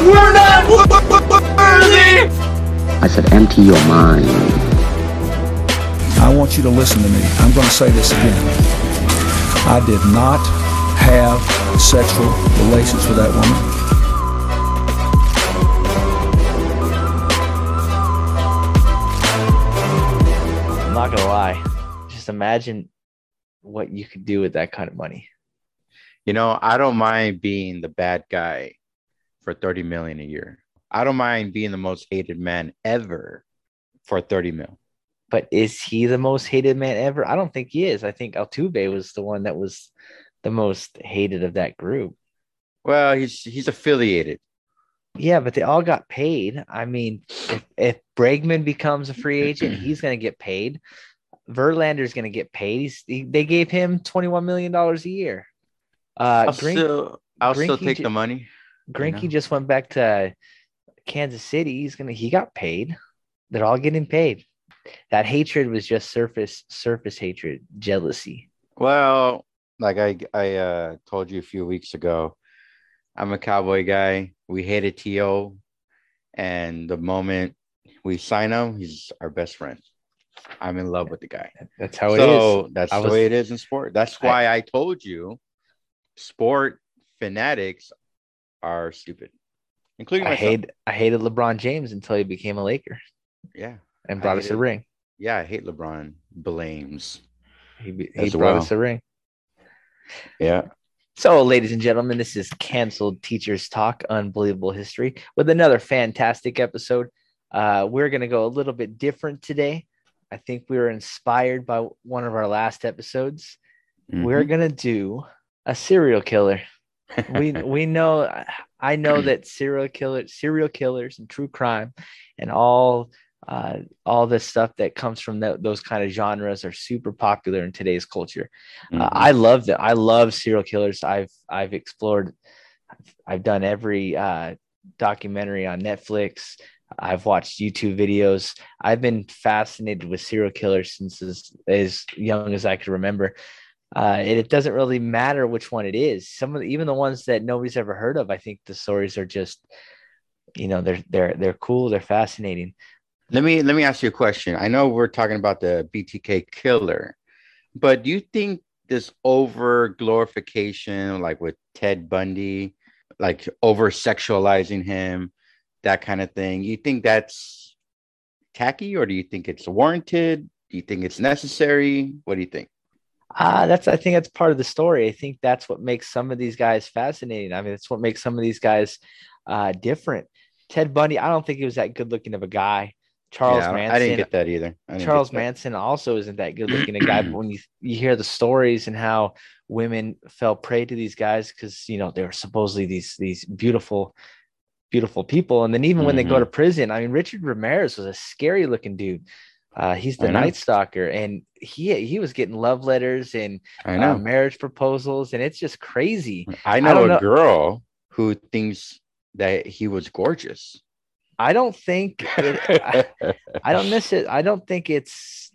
We're not worthy! I said, empty your mind. I want you to listen to me. I'm going to say this again. I did not have sexual relations with that woman. I'm not gonna lie. Just imagine what you could do with that kind of money. You know, I don't mind being the bad guy for 30 million a year. I don't mind being the most hated man ever for 30 mil. But is he the most hated man ever? I don't think he is. I think Altuve was the one that was the most hated of that group. Well, he's he's affiliated. Yeah, but they all got paid. I mean, if, if Bregman becomes a free agent, he's going to get paid. Verlander's going to get paid. He's, he, they gave him $21 million a year. Uh, I'll Green- still I'll still take ju- the money. Greinke know. just went back to Kansas City. He's gonna he got paid. They're all getting paid. That hatred was just surface surface hatred, jealousy. Well, like I I uh, told you a few weeks ago, I'm a cowboy guy. We hated T.O., and the moment we sign him, he's our best friend. I'm in love with the guy. That's how it is. that's I the was- way it is in sport. That's I- why I told you, sport fanatics are stupid, including I myself. hate I hated LeBron James until he became a Laker yeah, and brought us a ring. yeah, I hate LeBron blames. He, he brought well. us a ring. Yeah, So, ladies and gentlemen, this is Canceled Teachers Talk Unbelievable History with another fantastic episode. Uh, we're going to go a little bit different today. I think we were inspired by one of our last episodes. We're Mhm. going to do a serial killer. We we know I know that serial killer serial killers and true crime and all uh, all the stuff that comes from tho- those kind of genres are super popular in today's culture. Uh, Mhm. I love that. I love serial killers. I've I've explored. I've done every uh, documentary on Netflix. I've watched YouTube videos. I've been fascinated with serial killers since as, as young as I could remember. Uh, and it doesn't really matter which one it is. Some of the, even the ones that nobody's ever heard of, I think the stories are just, you know, they're they're they're cool. They're fascinating. Let me let me ask you a question. I know we're talking about the BTK killer, but do you think this over glorification, like with Ted Bundy, like over sexualizing him, that kind of thing, you think that's tacky, or do you think it's warranted? Do you think it's necessary? What do you think? Ah, that's I think that's part of the story. I think that's what makes some of these guys fascinating. I mean, it's what makes some of these guys uh, different. Ted Bundy, I don't think he was that good looking of a guy. Charles Yeah, I- Manson, I didn't get that either. Charles that. Manson also isn't that good looking a guy. But when you you hear the stories and how women fell prey to these guys because you know they were supposedly these these beautiful, beautiful people, and then even when they go Mhm. to prison, I mean Richard Ramirez was a scary looking dude. Uh, he's the Night Stalker, and he he was getting love letters and I uh, marriage proposals, and it's just crazy. I know don't a know- girl who thinks that he was gorgeous. I don't think it, I, I don't miss it. I don't think it's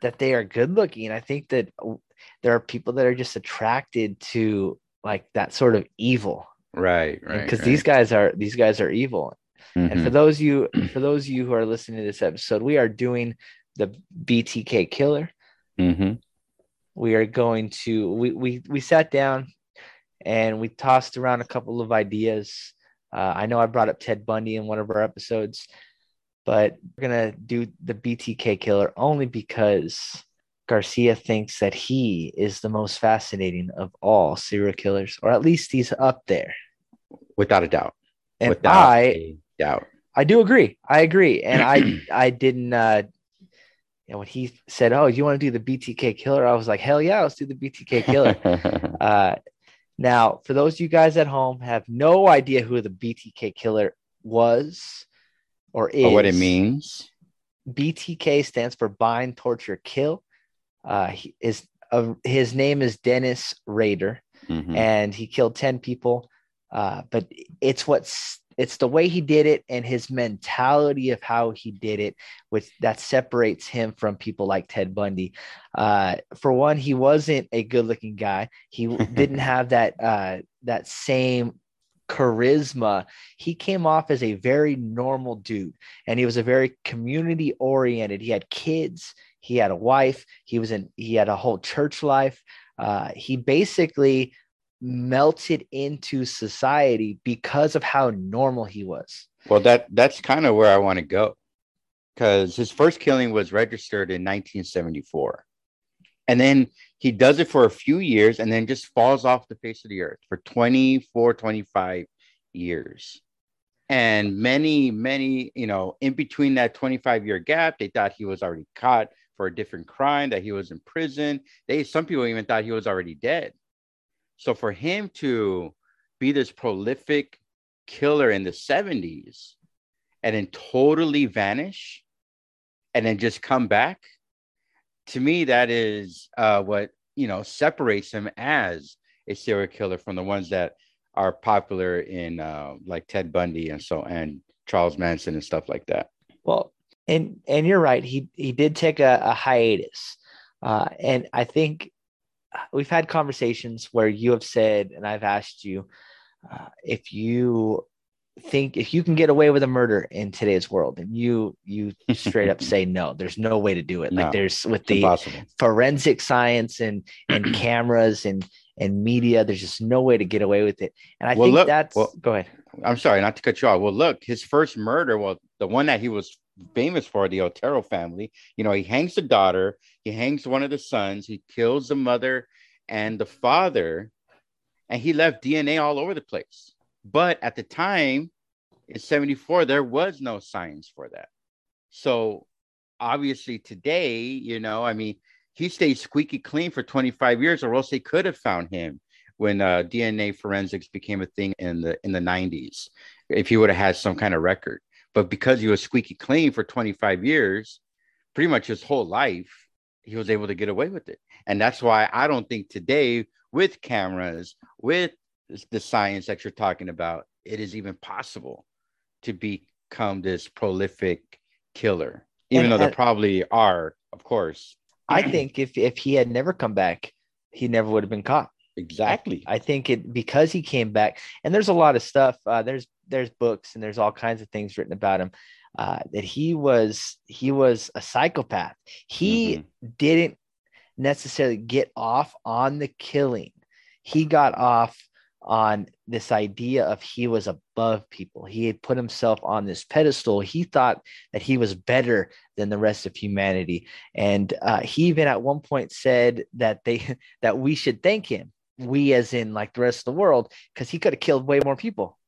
that they are good looking. I think that there are people that are just attracted to like that sort of evil right, right. because right. these guys are these guys are evil. And for Mhm. those you for those of you who are listening to this episode, we are doing the BTK killer. Mhm. We are going to we we we sat down and we tossed around a couple of ideas. Uh, I know I brought up Ted Bundy in one of our episodes, but we're gonna do the BTK killer only because Garcia thinks that he is the most fascinating of all serial killers, or at least he's up there. without a doubt. And without I a doubt. I do agree. I agree. And I I didn't uh you know when he said, Oh, you want to do the BTK killer? I was like, Hell yeah, let's do the BTK killer. uh now for those of you guys at home have no idea who the BTK killer was or is Or what it means. BTK stands for bind, torture, kill. Uh he is uh, his name is Dennis Rader Mhm. and he killed 10 people uh, but it's what's it's the way he did it and his mentality of how he did it which that separates him from people like ted bundy. Uh, for one he wasn't a good looking guy. He didn't have that uh, that same charisma. He came off as a very normal dude and he was a very community oriented he had kids. He had a wife. He was in he had a whole church life. Uh, he basically melted into society because of how normal he was. Well, that that's kind of where I want to go. Because his first killing was registered in 1974. And then he does it for a few years and then just falls off the face of the earth for 24, 25 years. And many, many, you know, in between that 25 year gap, they thought he was already caught for a different crime, that he was in prison. They some people even thought he was already dead. So for him to be this prolific killer in the 70s and then totally vanish and then just come back, to me, that is uh, what you know separates him as a serial killer from the ones that are popular in uh, like Ted Bundy and so and Charles Manson and stuff like that. Well, and and you're right. He he did take a, a hiatus, uh, and I think we've had conversations where you have said, and I've asked you, uh, if you think if you can get away with a murder in today's world and you you straight up say no there's no way to do it. No, like there's with the impossible. forensic science and and cameras and and media there's just no way to get away with it. And i well, think look, that's well, go ahead. I'm sorry not to cut you off. Well look his first murder well the one that he was famous for the Otero family. You know, he hangs the daughter, he hangs one of the sons, he kills the mother and the father, and he left DNA all over the place. But at the time in 74, there was no science for that. So obviously today, you know, I mean, he stayed squeaky clean for 25 years, or else they could have found him when uh, DNA forensics became a thing in the in the 90s. If he would have had some kind of record, but because he was squeaky clean for 25 years, pretty much his whole life, he was able to get away with it. And that's why I don't think today, with cameras, with the science that you're talking about, it is even possible to become this prolific killer, even and, though there probably are, of course. I think if, if he had never come back, he never would have been caught. Exactly. I, I think it because he came back, and there's a lot of stuff. Uh, there's there's books and there's all kinds of things written about him uh, that he was he was a psychopath. He mm-hmm. didn't necessarily get off on the killing. He got off on this idea of he was above people. He had put himself on this pedestal. He thought that he was better than the rest of humanity, and uh, he even at one point said that they that we should thank him. We, as in like the rest of the world, because he could have killed way more people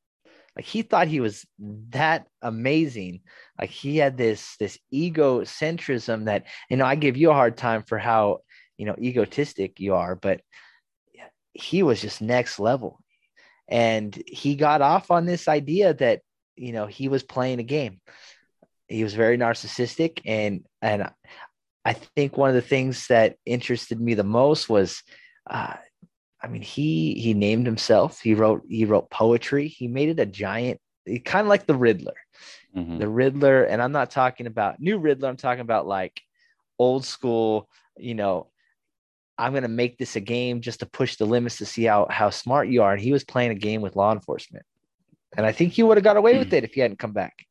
like he thought he was that amazing. Like he had this this egocentrism that you know i give you a hard time for how you know egotistic you are but he was just next level. And he got off on this idea that you know he was playing a game. He was very narcissistic and and i think one of the things that interested me the most was uh, I mean, he he named himself. He wrote he wrote poetry. He made it a giant, kind of like the Riddler. Mm-hmm. The Riddler, and I'm not talking about new Riddler. I'm talking about like old school. You know, I'm gonna make this a game just to push the limits to see how how smart you are. And he was playing a game with law enforcement, and I think he would have got away with it if he hadn't come back.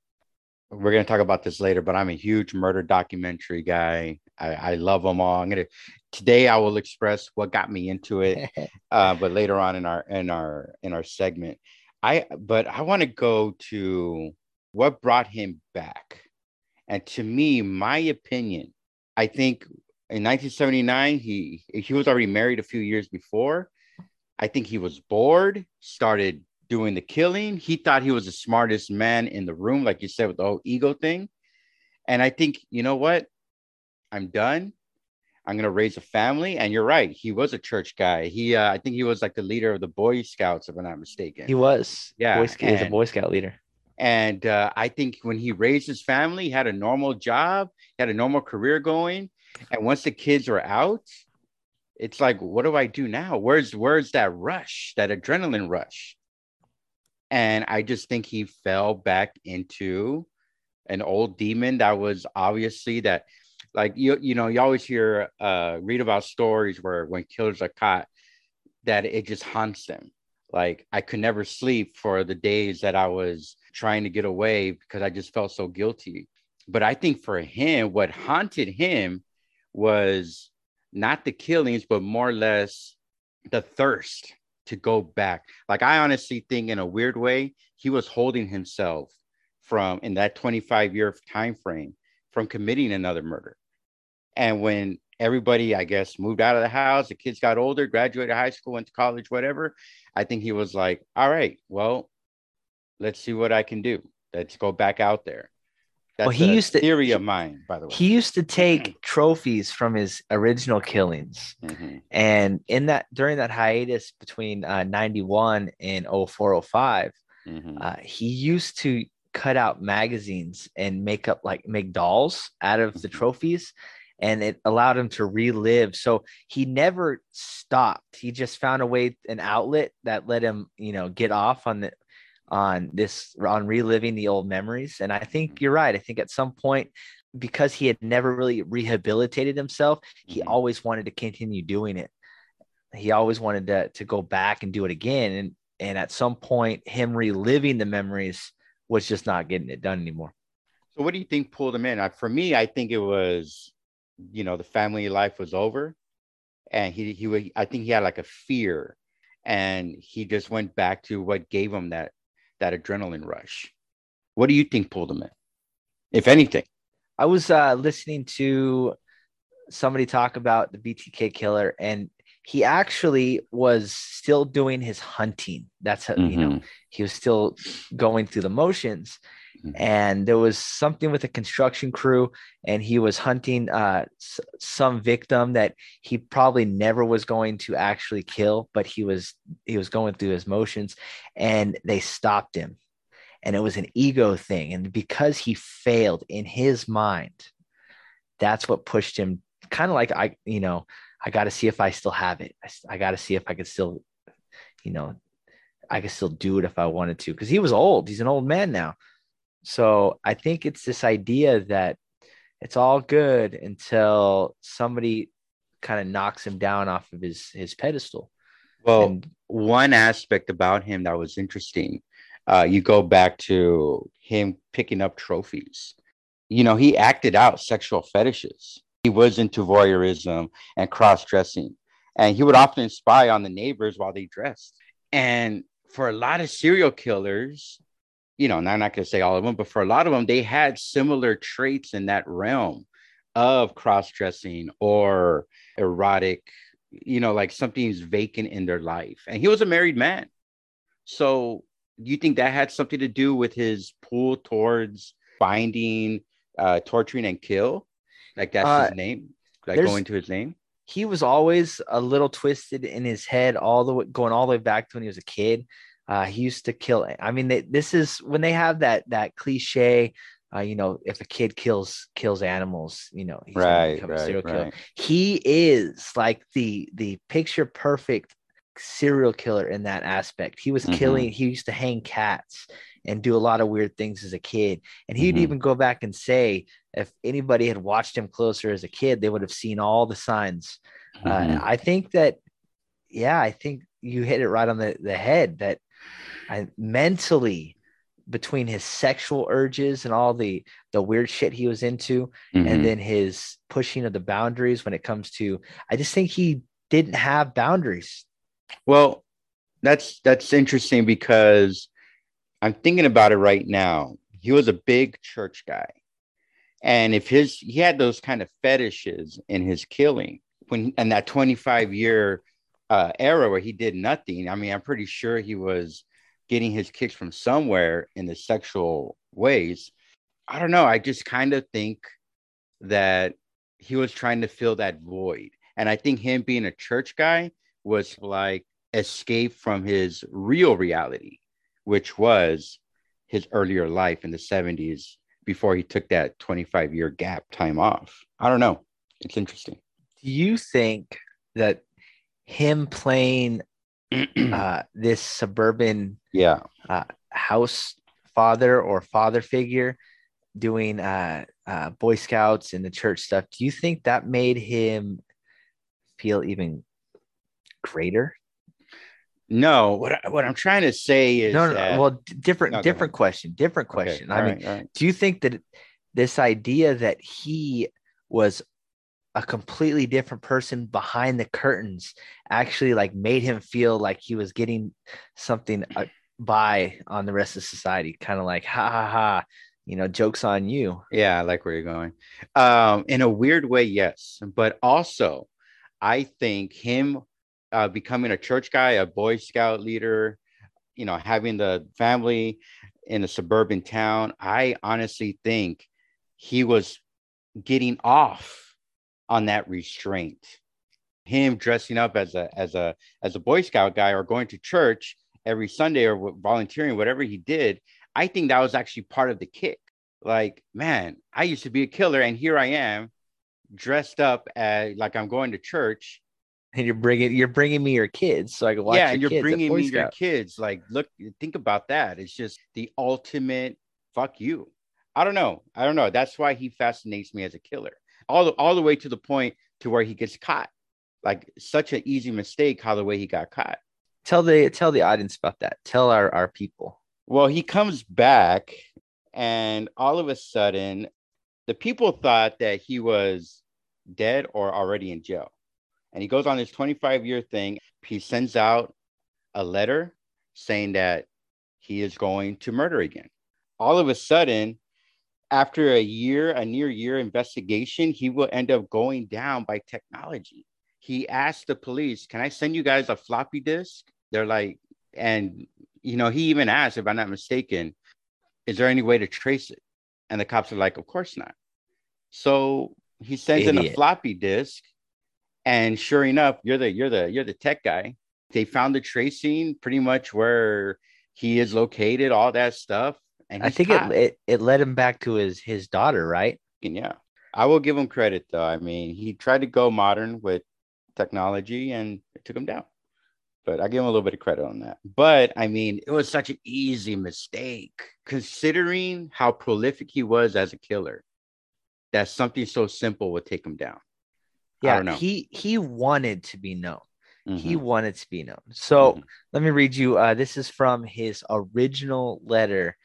We're gonna talk about this later, but I'm a huge murder documentary guy. I, I love them all. I'm gonna today I will express what got me into it, uh, but later on in our in our in our segment, I but I want to go to what brought him back, and to me, my opinion, I think in 1979 he he was already married a few years before. I think he was bored, started doing the killing. He thought he was the smartest man in the room, like you said, with the whole ego thing. And I think, you know what? I'm done. I'm going to raise a family. And you're right. He was a church guy. He, uh, I think he was like the leader of the Boy Scouts, if I'm not mistaken. He was. Yeah. Boy, he's a Boy Scout leader. And uh, I think when he raised his family, he had a normal job, he had a normal career going. And once the kids were out, it's like, what do I do now? Where's where's that rush, that adrenaline rush? And I just think he fell back into an old demon that was obviously that like you you know you always hear uh read about stories where when killers are caught that it just haunts them. Like i could never sleep for the days that i was trying to get away because i just felt so guilty. But i think for him what haunted him was not the killings but more or less the thirst to go back. Like i honestly think in a weird way he was holding himself from in that 25 year time frame from committing another murder and when everybody, I guess, moved out of the house, the kids got older, graduated high school, went to college, whatever, I think he was like, all right, well, let's see what I can do. Let's go back out there. That's Well, he a used to- theory of mine, by the way. He used to take trophies from his original killings. Mhm. And in that during that hiatus between uh, 91 and 0405, Mhm. uh, he used to cut out magazines and make up like make dolls out of the Mhm. trophies and it allowed him to relive. So he never stopped. He just found a way an outlet that let him you know get off on the on this on reliving the old memories. And i think you're right. I think at some point because he had never really rehabilitated himself he Mhm. always wanted to continue doing it. He always wanted to to go back and do it again. And and at some point him reliving the memories was just not getting it done anymore. So, what do you think pulled him in? For me, I think it was, you know, the family life was over, and he he wa- I think he had like a fear, and he just went back to what gave him that that adrenaline rush. What do you think pulled him in, if anything? i was uh listening to somebody talk about the btk killer and he actually was still doing his hunting that's how you know he was still going through the motions. And there was something with a construction crew and he was hunting uh, s- some victim that he probably never was going to actually kill but he was he was going through his motions and they stopped him. And it was an ego thing and because he failed in his mind that's what pushed him kind of like i you know i got to see if i still have it. I got to see if i could still you know i could still do it if i wanted to because he was old. He's an old man now so i think it's this idea that it's all good until somebody kind of knocks him down off of his his pedestal Well, and one aspect about him that was interesting, uh, you go back to him picking up trophies. You know, he acted out sexual fetishes. He was into voyeurism and cross dressing, and he would often spy on the neighbors while they dressed. And for a lot of serial killers, you know, and I'm not going to say all of them, but for a lot of them, they had similar traits in that realm of cross dressing or erotic you know, like something's vacant in their life. And he was a married man. So do you think that had something to do with his pull towards finding, uh, torturing and kill? Like that's Uh, his name? Like going to his name? he was always a little twisted in his head all the way going all the way back to when he was a kid uh, he used to kill i mean they, this is when they have that that cliche uh, you know if a kid kills kills animals you know he's gonna Right, become a right, serial killer right. he is like the the picture perfect serial killer in that aspect he was Mhm. killing he used to hang cats and do a lot of weird things as a kid and he'd Mhm. even go back and say if anybody had watched him closer as a kid they would have seen all the signs Mhm. uh, I think that, yeah, I think you hit it right on the, the head that I mentally between his sexual urges and all the the weird shit he was into Mhm. and then his pushing of the boundaries when it comes to I just think he didn't have boundaries. Well, that's that's interesting because I'm thinking about it right now. He was a big church guy. And if his he had those kind of fetishes in his killing when in that 25 year uh, era where he did nothing, I mean, I'm pretty sure he was getting his kicks from somewhere in the sexual ways. I don't know. I just kind of think that he was trying to fill that void. And I think him being a church guy was like escape from his real reality, which was his earlier life in the 70s before he took that 25 year gap time off. I don't know. It's interesting. Do you think that him playing uh, this suburban yeah. house father or father figure doing uh, uh, Boy Scouts and the church stuff, do you think that made him feel even greater? No, what I, what I'm trying to say is No, no, that- well, different, No, different question, different Okay, question. all I mean, right, all right. do you think that this idea that he was a completely different person behind the curtains actually like made him feel like he was getting something uh, by on the rest of society kind of like ha ha ha you know jokes on you Yeah, I like where you're going. Um, in a weird way, yes, but also, I think him uh, becoming a church guy, a Boy Scout leader, you know, having the family in a suburban town, I honestly think he was getting off on that restraint. Him dressing up as a as a as a Boy Scout guy or going to church every Sunday or volunteering, whatever he did, I think that was actually part of the kick. Like, man, I used to be a killer, and here I am, dressed up as like I'm going to church. and you're bringing you're bringing me your kids so i can watch yeah, and you're bringing me your kids. Like, look, think about that. It's just the ultimate fuck you. I don't know. I don't know. That's why he fascinates me as a killer. All the all the way to the point to where he gets caught. Like such an easy mistake how the way he got caught. tell the tell the audience about that tell our our people Well, he comes back, and all of a sudden, the people thought that he was dead or already in jail. And he goes on this 25 year thing. He sends out a letter saying that he is going to murder again. All of a sudden, after a year, a near year investigation, he will end up going down by technology. He asked the police, Can I send you guys a floppy disk? They're like, and you know, he even asked, if I'm not mistaken, is there any way to trace it? And the cops are like, Of course not. So he sends in a floppy disk, and sure enough, you're the you're the you're the tech guy. They found the tracing pretty much where he is located, all that stuff. I think it, it it led him back to his his daughter right yeah, I will give him credit though. I mean, he tried to go modern with technology and it took him down. But I give him a little bit of credit on that. But I mean, it was such an easy mistake considering how prolific he was as a killer. That something so simple would take him down. Yeah he he wanted to be known he Mhm, wanted to be known so mhm. let me read you uh this is from his original letter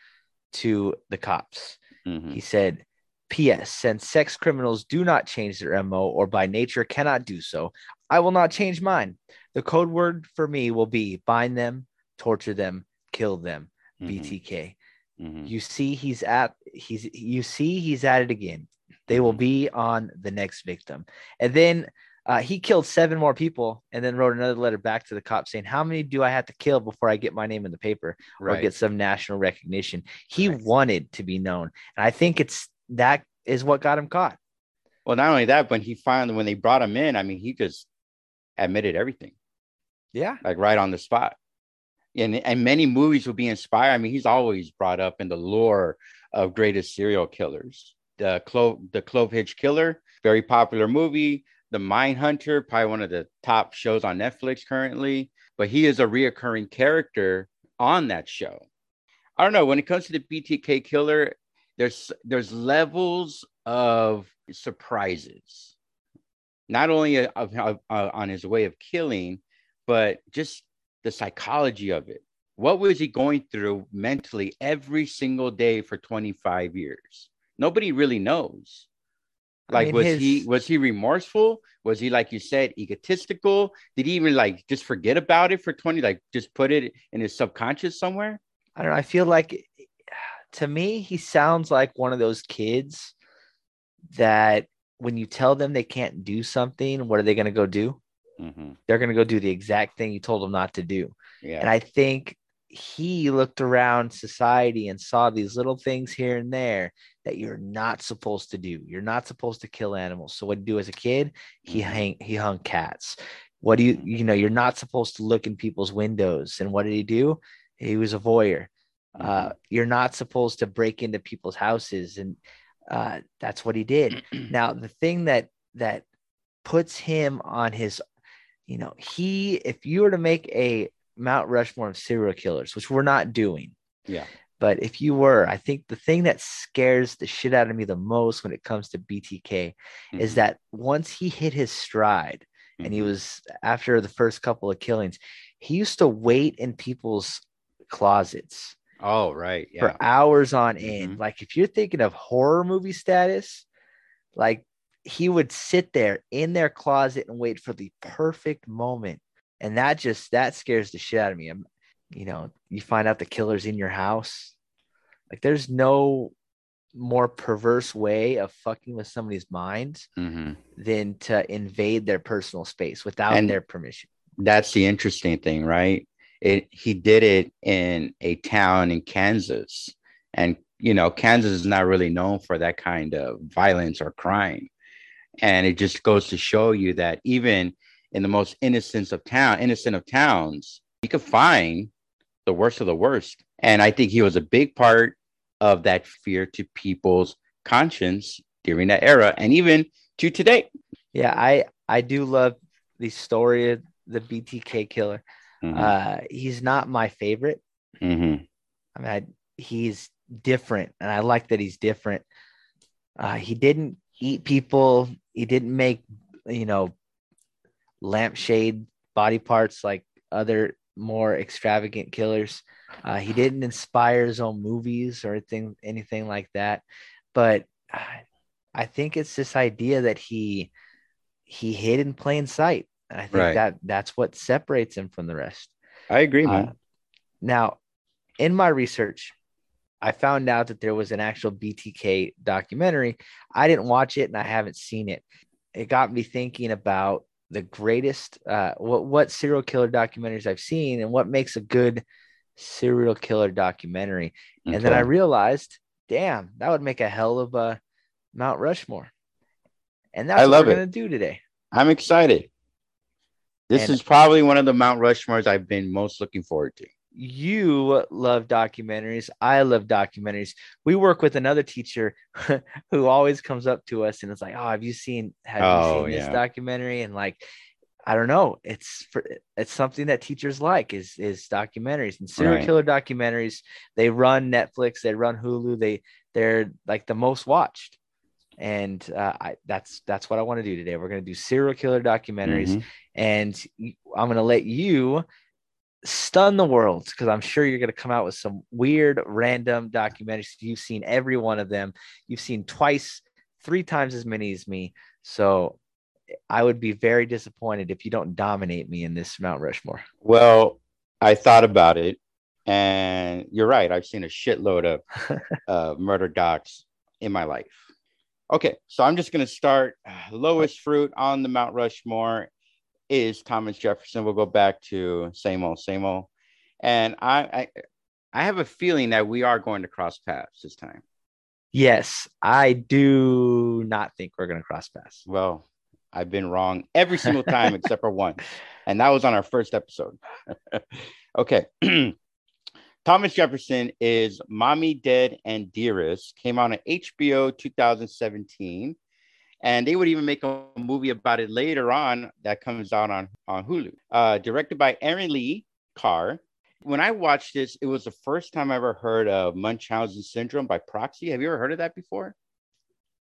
to the cops Mhm. He said, P.S. Since sex criminals do not change their MO or by nature cannot do so, I will not change mine. The code word for me will be bind them, torture them, kill them. Mhm, BTK. mhm. You see, he's at he's you see he's at it again. They will Mhm. be on the next victim. And then uh, he killed seven more people and then wrote another letter back to the cops saying, How many do I have to kill before I get my name in the paper? or Right. get some national recognition. He Correct. wanted to be known. And I think it's that is what got him caught. Well, not only that, but he finally, when they brought him in, I mean, he just admitted everything. Yeah. like right on the spot. And and many movies will be inspired. I mean, he's always brought up in the lore of greatest serial killers. The Clove the Clove Hitch Killer, very popular movie. The Mindhunter, probably one of the top shows on Netflix currently. But he is a reoccurring character on that show. I don't know. When it comes to the BTK killer, there's there's levels of surprises. Not only of, of- uh, on his way of killing, but just the psychology of it. What was he going through mentally every single day for 25 years? Nobody really knows. I Like, mean, was his- he was he remorseful? Was he like you said, egotistical? Did he even like just forget about it for 20, like just put it in his subconscious somewhere? I don't know. I feel like to me, he sounds like one of those kids that when you tell them they can't do something, what are they going to go do? Mm-hmm. They're going to go do the exact thing you told them not to do. Yeah. And I think he looked around society and saw these little things here and there that you're not supposed to do. You're not supposed to kill animals. So what did he do as a kid? He Mhm. hang he hung cats. What do you you know, you're not supposed to look in people's windows. And what did he do? He was a voyeur. Uh, you're not supposed to break into people's houses. And uh, that's what he did. Now, the thing that that puts him on his, you know, he if you were to make a Mount Rushmore of serial killers, which we're not doing, Yeah. But if you were, I think the thing that scares the shit out of me the most when it comes to BTK is Mhm. that once he hit his stride and he Mhm. was after the first couple of killings, he used to wait in people's closets Oh, right. Yeah. for hours on end. Mhm. Like if you're thinking of horror movie status, like he would sit there in their closet and wait for the perfect moment. And that just that scares the shit out of me. I'm, you know, you find out the killer's in your house. Like there's no more perverse way of fucking with somebody's mind hmm than to invade their personal space without And- their permission. That's the interesting thing, right? It he did it in a town in Kansas, and you know Kansas is not really known for that kind of violence or crime, and it just goes to show you that even in the most innocent of town, innocent of towns, you can find the worst of the worst. And I think he was a big part of that fear to people's conscience during that era, and even to today. Yeah, I I do love the story of the BTK killer. Mhm. Uh, he's not my favorite. Mm-hmm. I mean, I, he's different, and I like that he's different. Uh, he didn't eat people. He didn't make, you know, lampshade body parts like other more extravagant killers. Uh, he didn't inspire his own movies or anything, anything like that. But I think it's this idea that he he hid in plain sight. And I think Right. that that's what separates him from the rest. I agree, man. Uh, now, in my research, I found out that there was an actual BTK documentary. I didn't watch it and I haven't seen it. It got me thinking about the greatest, uh, what, what serial killer documentaries I've seen and what makes a good serial killer documentary. And then I realized, damn, that would make a hell of a Mount Rushmore. And that's I what love we're it. going to do today. I'm excited. This And- is probably one of the Mount Rushmores I've been most looking forward to. You love documentaries. I love documentaries. We work with another teacher who always comes up to us and it's like, "Oh, have you seen have Oh, you seen this documentary?" And like, I don't know. It's for it's something that teachers like is is documentaries and serial Right. killer documentaries. They run Netflix, they run Hulu. They they're like the most watched. And uh, I, that's that's what I want to do today. We're going to do serial killer documentaries Mhm. and I'm going to let you stun the world because I'm sure you're going to come out with some weird, random documentaries. You've seen every one of them. You've seen twice, three times as many as me. So I would be very disappointed if you don't dominate me in this Mount Rushmore. Well, I thought about it, and you're right. I've seen a shitload of uh, murder docs in my life. Okay, so I'm just going to start. Lowest fruit on the Mount Rushmore is Thomas Jefferson. We'll go back to same old, same old. And I, I, I have a feeling that we are going to cross paths this time. Yes, I do not think we're going to cross paths. Well, I've been wrong every single time except for one. And that was on our first episode. okay. Thomas Jefferson is Mommy Dead and Dearest. Came out on HBO 2017. And they would even make a movie about it later on that comes out on, on Hulu. Uh, directed by Erin Lee Carr. When I watched this, it was the first time I ever heard of Munchausen syndrome by proxy. Have you ever heard of that before?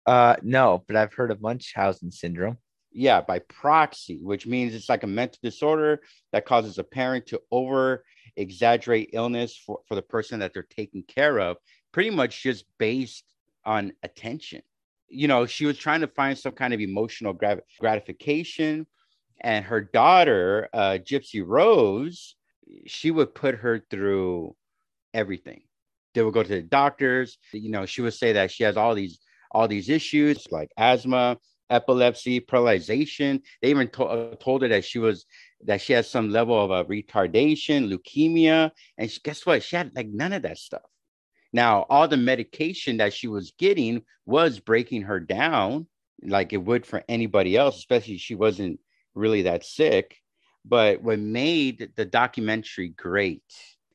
Uh, no, but I've heard of Munchausen syndrome. yeah by proxy which means it's like a mental disorder that causes a parent to over exaggerate illness for, for the person that they're taking care of pretty much just based on attention you know she was trying to find some kind of emotional gra- gratification and her daughter uh, gypsy rose she would put her through everything they would go to the doctors you know she would say that she has all these all these issues like asthma epilepsy, paralyzation. They even to- uh, told her that she was that she has some level of a retardation, leukemia, and she, guess what? She had like none of that stuff. Now, all the medication that she was getting was breaking her down, like it would for anybody else, especially she wasn't really that sick. But what made the documentary great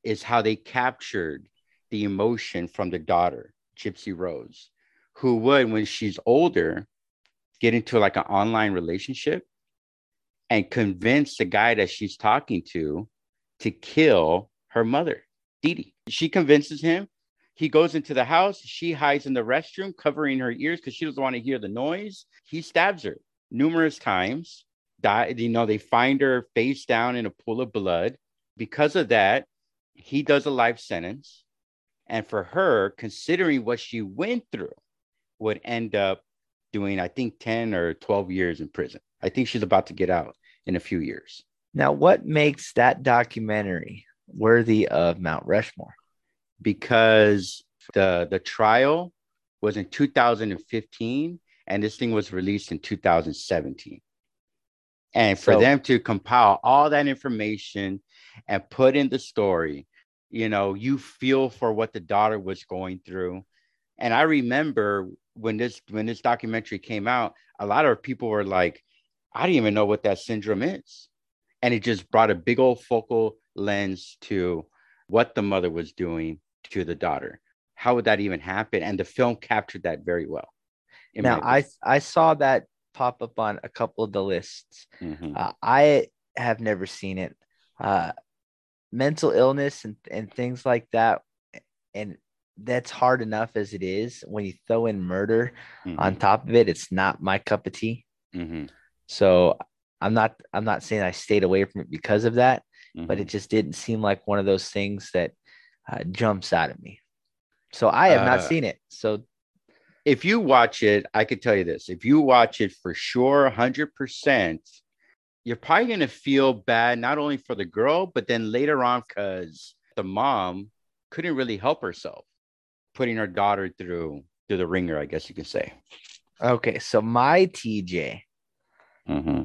is how they captured the emotion from the daughter, Gypsy Rose, who would, when she's older, get into like an online relationship and convince the guy that she's talking to to kill her mother. Dee Dee. She convinces him. He goes into the house. She hides in the restroom, covering her ears because she doesn't want to hear the noise. He stabs her numerous times. You know, they find her face down in a pool of blood. Because of that, he does a life sentence. And for her, considering what she went through, would end up doing, I think, 10 or 12 years in prison. I think she's about to get out in a few years. Now, what makes that documentary worthy of Mount Rushmore? Because the the trial was in 2015 and this thing was released in 2017. And for So- them to compile all that information and put in the story, you know, you feel for what the daughter was going through. And I remember when this when this documentary came out, a lot of people were like, I didn't even know what that syndrome is. And it just brought a big old focal lens to what the mother was doing to the daughter. How would that even happen? And the film captured that very well. Now, I I saw that pop up on a couple of the lists. Mhm. Uh, I have never seen it. Uh, mental illness and, and things like that, and that's hard enough as it is. When you throw in murder Mhm. on top of it, it's not my cup of tea. Mhm. So I'm not I'm not saying I stayed away from it because of that, but it just didn't seem like one of those things that uh, jumps out at me. So I have not Uh, seen it. So if you watch it, I could tell you this: if you watch it for sure, hundred percent, you're probably gonna feel bad not only for the girl, but then later on because the mom couldn't really help herself, putting her daughter through through the ringer, I guess you could say. okay, so my TJ Mm-hmm.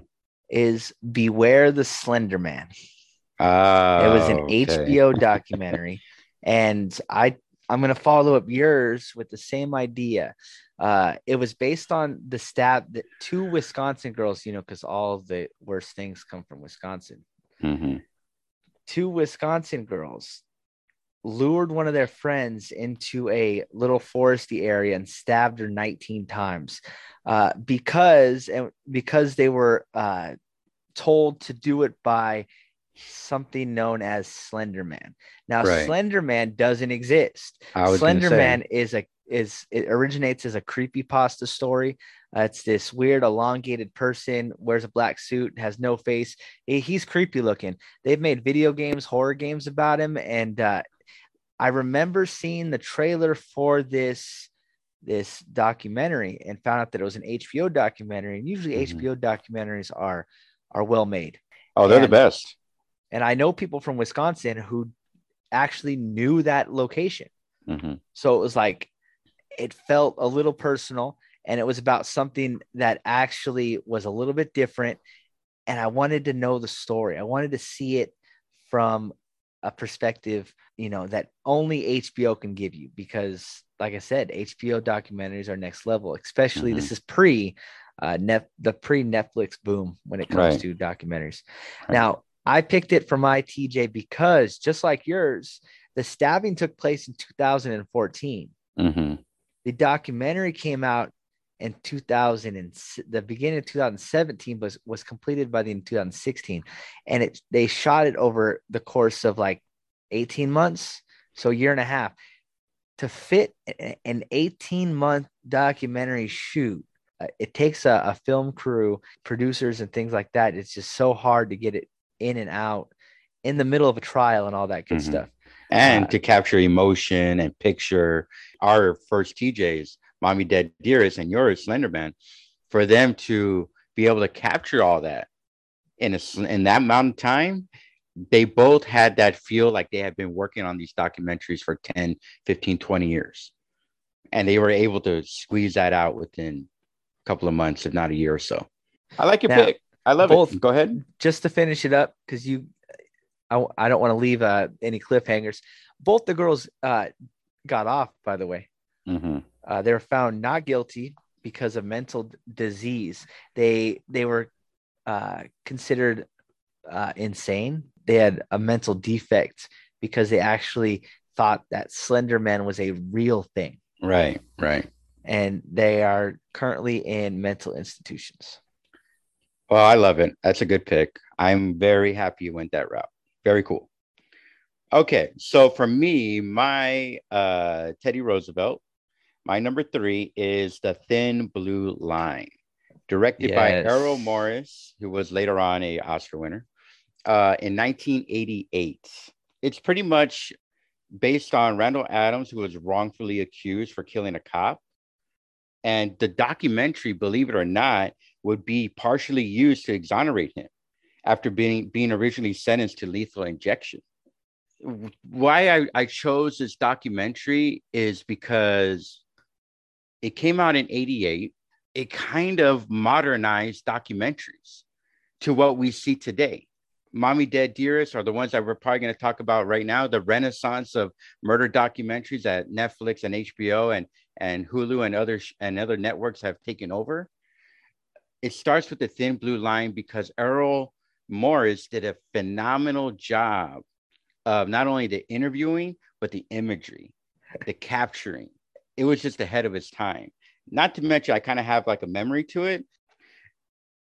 is Beware the Slender Man. Uh, It was an HBO documentary, and I I'm gonna follow up yours with the same idea. Uh, it was based on the stab that two Wisconsin girls, you know, because all the worst things come from Wisconsin. hmm Two Wisconsin girls lured one of their friends into a little foresty area and stabbed her 19 times uh, because and because they were uh, told to do it by something known as Slender Man. Now, Right. Slender Man doesn't exist. I was gonna Slender say. Man is a is it originates as a creepypasta story. Uh, it's this weird elongated person wears a black suit, has no face. He- he's creepy looking. They've made video games, horror games about him, and uh, I remember seeing the trailer for this this documentary and found out that it was an HBO documentary. And usually Mhm. HBO documentaries are are well made. Oh, they're the best. And I know people from Wisconsin who actually knew that location. hmm So it was like it felt a little personal and it was about something that actually was a little bit different. And I wanted to know the story. I wanted to see it from a perspective, you know, that only HBO can give you because, like I said, HBO documentaries are next level, especially this is pre uh, net the pre Netflix boom when it comes Right. to documentaries. Right. Now, I picked it for my TJ because just like yours, the stabbing took place in 2014. hmm The documentary came out in 2000 and the beginning of 2017 was was completed by the in 2016 and it they shot it over the course of like 18 months so a year and a half. To fit an 18 month documentary shoot uh, it takes a, a film crew producers and things like that. It's just so hard to get it in and out in the middle of a trial and all that good Mhm. stuff and Uh, to capture emotion and picture our first TJs, Mommy Dead Dearest and yours, Slenderman, for them to be able to capture all that in a in that amount of time, they both had that feel like they had been working on these documentaries for 10, 15, 20 years. And they were able to squeeze that out within a couple of months, if not a year or so. I like your Now, pick. I love both- it. Go ahead. just to finish it up because you I, I don't want to leave uh, any cliffhangers. Both the girls uh, got off by the way. Hmm uh, they were found not guilty because of mental disease. They they were uh, considered uh, insane. They had a mental defect because they actually thought that slender man was a real thing. Right, right. and they are currently in mental institutions Well, I love it. That's a good pick. I'm very happy you went that route. Very cool. Okay, so for me, my uh, Teddy Roosevelt, my number three is The Thin Blue Line, directed by Yes. Errol Morris, who was later on a Oscar winner uh, in 1988. It's pretty much based on Randall Adams, who was wrongfully accused for killing a cop. And the documentary, believe it or not, would be partially used to exonerate him after being, being originally sentenced to lethal injection. Why I, I chose this documentary is because it came out in 88 it kind of modernized documentaries to what we see today. Mommy dead dearest are the ones that we're probably going to talk about right now. The renaissance of murder documentaries that netflix and hbo and and hulu and other and other networks have taken over it starts with the thin blue line because errol morris did a phenomenal job of not only the interviewing but the imagery the capturing. It was just ahead of its time. Not to mention i kind of have like a memory to it.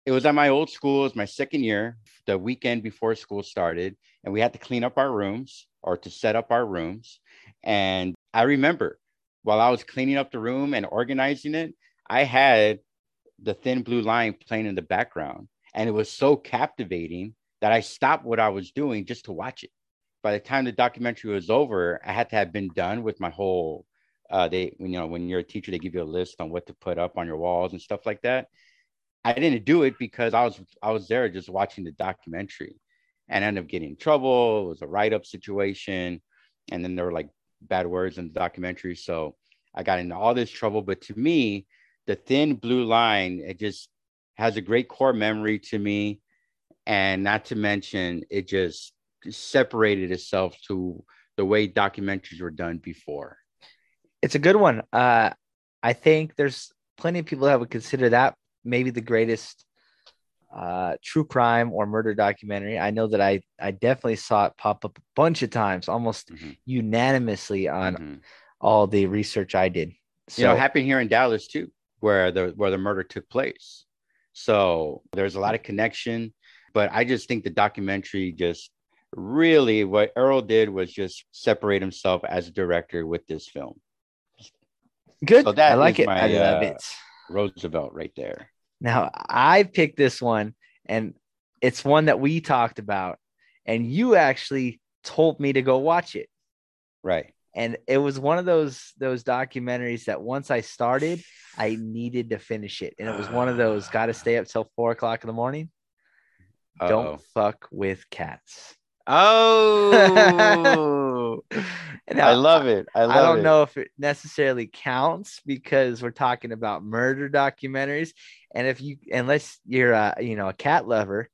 It was at my old school it was my second year the weekend before school started and we had to clean up our rooms or to set up our rooms. And i remember while i was cleaning up the room and organizing it i had the thin blue line playing in the background and it was so captivating that i stopped what i was doing just to watch it by the time the documentary was over, I had to have been done with my whole. Uh, they, you know, when you're a teacher, they give you a list on what to put up on your walls and stuff like that. I didn't do it because I was I was there just watching the documentary, and ended up getting in trouble. It was a write up situation, and then there were like bad words in the documentary, so I got into all this trouble. But to me, the thin blue line it just has a great core memory to me, and not to mention it just separated itself to the way documentaries were done before. It's a good one. Uh, I think there's plenty of people that would consider that maybe the greatest uh, true crime or murder documentary. I know that I I definitely saw it pop up a bunch of times, almost Mhm. unanimously on Mhm. all the research I did. So you know, it happened here in Dallas too, where the where the murder took place. So there's a lot of connection, but I just think the documentary just really what Errol did was just separate himself as a director with this film. good. So that I like it. my, I love uh, it. Roosevelt right there. Now I picked this one, and it's one that we talked about, and you actually told me to go watch it. Right. And it was one of those those documentaries that once I started, I needed to finish it. And it was one of those got to stay up till four o'clock in the morning. Uh-oh. Don't fuck with cats. Oh, I love it. I love I don't it. know if it necessarily counts because we're talking about murder documentaries, and if you unless you're a you know a cat lover,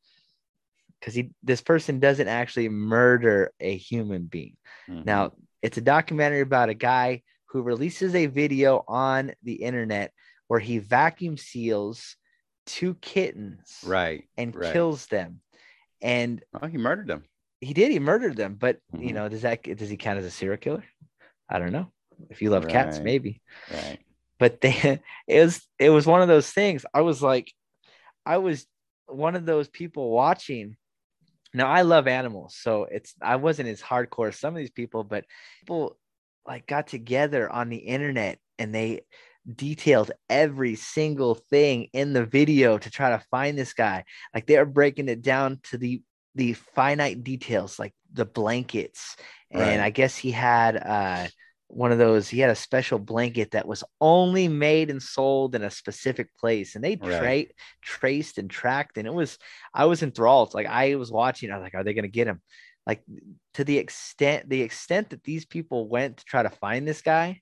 because he this person doesn't actually murder a human being. Mhm. Now it's a documentary about a guy who releases a video on the internet where he vacuum seals two kittens right. and right. kills them, and Oh, he murdered them. he did he murdered them, but you Mhm. know does that does he count as a serial killer? I don't know. If you love cats, maybe Right. but they it was it was one of those things i was like i was one of those people watching now i love animals so it's i wasn't as hardcore as some of these people but people like got together on the internet and they detailed every single thing in the video to try to find this guy. Like they were breaking it down to the the finite details like the blankets. And i guess he had uh one of those he had a special blanket that was only made and sold in a specific place and they tra- Right. traced and tracked and it was i was enthralled like i was watching i was like are they going to get him like to the extent the extent that these people went to try to find this guy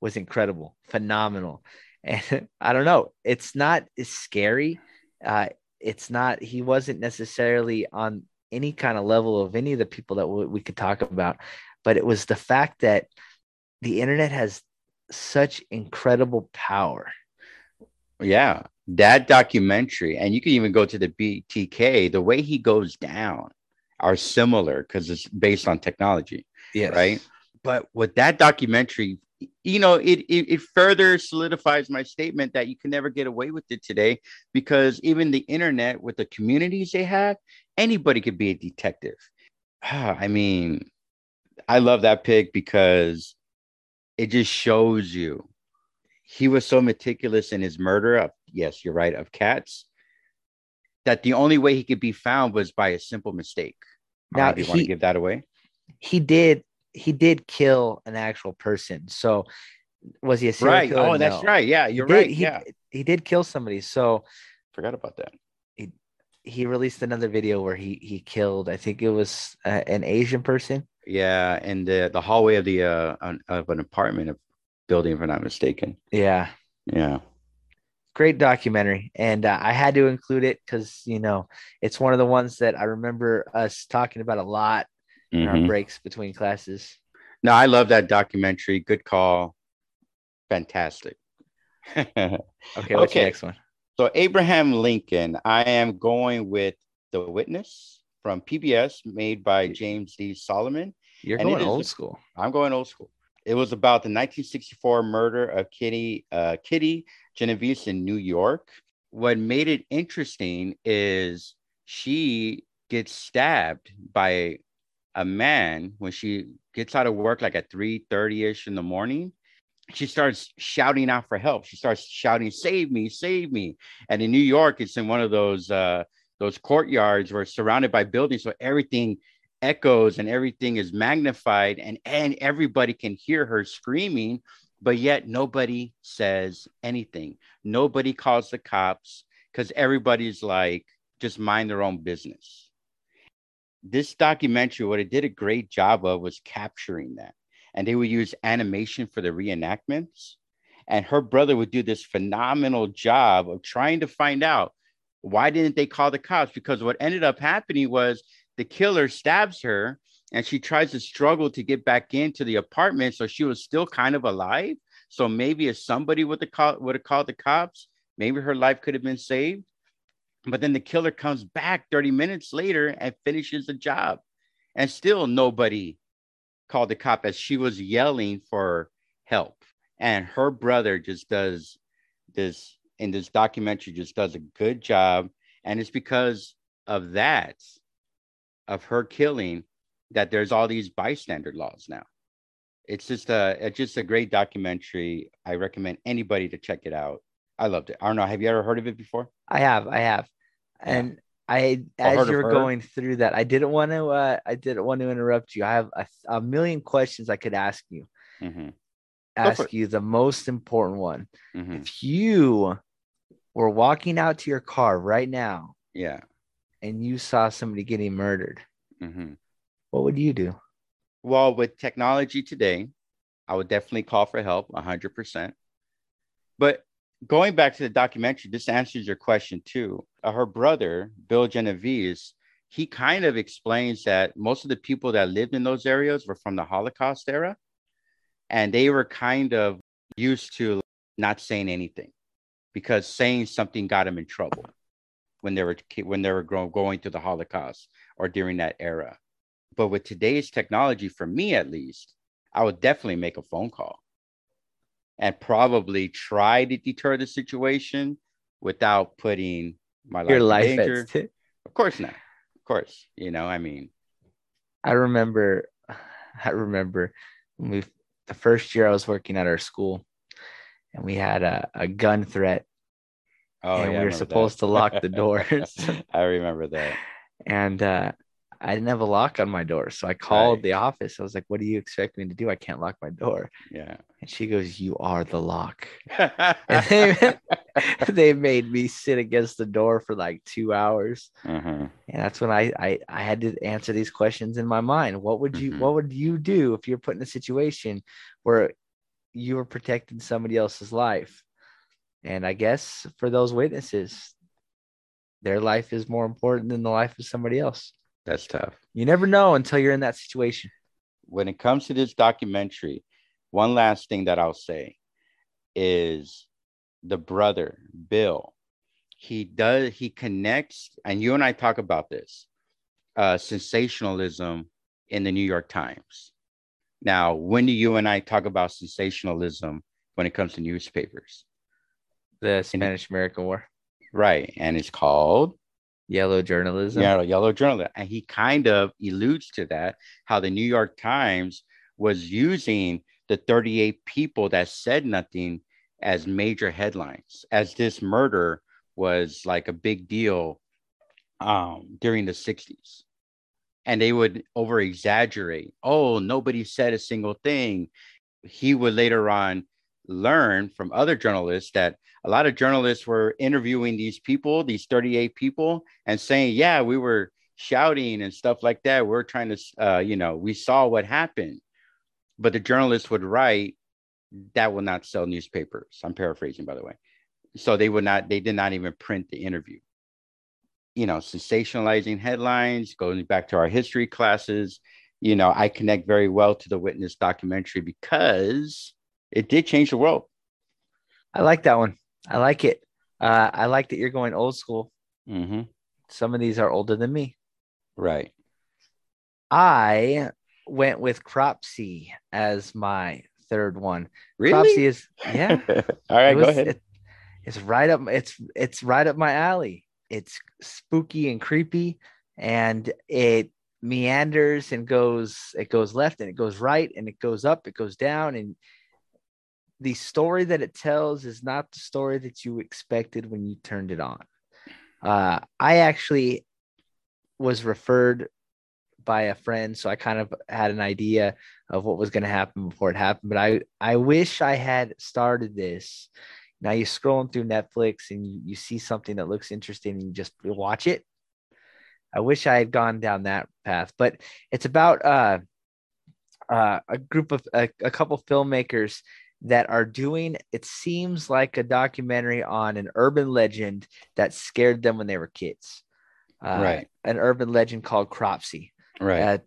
was incredible phenomenal and i don't know it's not as scary uh it's not he wasn't necessarily on any kind of level of any of the people that w- we could talk about but it was the fact that the internet has such incredible power Yeah, that documentary, and you can even go to the BTK. The way he goes down are similar because it's based on technology, yes right? But with that documentary, you know, it, it it further solidifies my statement that you can never get away with it today because even the internet with the communities they have, anybody could be a detective. I mean, I love that pick because it just shows you he was so meticulous in his murder of yes, you're right, of cats, that the only way he could be found was by a simple mistake. Now, you want to he- give that away? He did he did kill an actual person. So was he a serial Right. killer? Oh, that's right. Yeah, you're did- right. He, yeah, he did kill somebody. So forgot about that. he released another video where he he killed. I think it was uh, an Asian person. Yeah, and the the hallway of the uh of an apartment of building, if I'm not mistaken. Yeah, Yeah. great documentary, and uh, I had to include it because you know it's one of the ones that I remember us talking about a lot in our Mhm. breaks between classes. No, I love that documentary. Good call. Fantastic. Okay, what's Okay. next one? So Abraham Lincoln, I am going with The Witness from PBS, made by James D. Solomon. You're And going old school. I'm going old school. It was about the 1964 murder of Kitty uh, Kitty Genovese in New York. What made it interesting is she gets stabbed by a man when she gets out of work, like at 3:30 ish in the morning. She starts shouting out for help. She starts shouting, "Save me! Save me!" And in New York, it's in one of those uh, those courtyards were surrounded by buildings, so everything echoes and everything is magnified and and everybody can hear her screaming but yet nobody says anything. Nobody calls the cops because everybody's like just mind their own business. This documentary what it did a great job of was capturing that and they would use animation for the reenactments and her brother would do this phenomenal job of trying to find out why didn't they call the cops? Because what ended up happening was the killer stabs her and she tries to struggle to get back into the apartment so she was still kind of alive. So maybe if somebody would have called would have called the cops maybe her life could have been saved. But then the killer comes back 30 minutes later and finishes the job. And still nobody called the cop as she was yelling for help. And her brother just does this in this documentary just does a good job and it's because of that of her killing that there's all these bystander laws now. It's just a it's just a great documentary. I recommend anybody to check it out. I loved it. I don't know. Have you ever heard of it before? I have, I have, and I Or as you were her? going through that, I didn't want to. Uh, I didn't want to interrupt you. I have a, a million questions I could ask you. Mm-hmm. Ask you the most important one. Mm-hmm. If you were walking out to your car right now Yeah. and you saw somebody getting murdered, Mm-hmm. what would you do? Well, with technology today, I would definitely call for help 100%. But going back to the documentary, this answers your question too. Uh, her brother, Bill Genovese, he kind of explains that most of the people that lived in those areas were from the Holocaust era. And they were kind of used to not saying anything because saying something got them in trouble when they were when they were grow- going through the Holocaust or during that era. But with today's technology, for me at least, I would definitely make a phone call and probably try to deter the situation without putting my life Your in danger. st- Of course not. Of course, you know, I mean, I remember, I remember when we the first year I was working at our school, and we had a, a gun threat, oh, and yeah, we were supposed that. to lock the doors, I remember that. and uh, I didn't have a lock on my door, so I called Right. the office. I was like, "What do you expect me to do? I can't lock my door." Yeah. And she goes, "You are the lock." And they, they made me sit against the door for like two hours. Mhm. And that's when I, I I had to answer these questions in my mind. What would you Mhm. what would you do if you're put in a situation where you were protecting somebody else's life? And I guess for those witnesses, their life is more important than the life of somebody else. That's tough. You never know until you're in that situation. when it comes to this documentary, one last thing that I'll say is the brother, Bill, he does, he connects, and you and I talk about this uh, sensationalism in the New York Times. Now, when do you and I talk about sensationalism when it comes to newspapers? The Spanish American War. Right. And it's called Yellow journalism. Yeah, yellow journalism. And he kind of alludes to that, how the New York Times was using the 38 people that said nothing as major headlines, as this murder was like a big deal um, during the 60s. And they would over exaggerate. Oh, nobody said a single thing. He would later on learn from other journalists that a lot of journalists were interviewing these people, these 38 people, and saying, Yeah, we were shouting and stuff like that. We're trying to, uh, you know, we saw what happened. But the journalists would write, That will not sell newspapers. I'm paraphrasing, by the way. So they would not, they did not even print the interview. You know, sensationalizing headlines, going back to our history classes. You know, I connect very well to the Witness documentary because it did change the world. I like that one. I like it. Uh, I like that you're going old school. Mm-hmm. Some of these are older than me. Right. I went with Cropsey as my third one. Really? Cropsey is yeah. All right, was- go ahead. it- it's right up it's it's right up my alley. It's spooky and creepy and it meanders and goes it goes left and it goes right and it goes up, it goes down and the story that it tells is not the story that you expected when you turned it on. Uh, I actually was referred by a friend, so I kind of had an idea of what was going to happen before it happened. But I, I wish I had started this. Now you're scrolling through Netflix and you, you see something that looks interesting and you just watch it. I wish I had gone down that path, but it's about uh, uh, a group of a, a couple filmmakers that are doing it seems like a documentary on an urban legend that scared them when they were kids. Uh, Right. An urban legend called Cropsey. Right. Uh,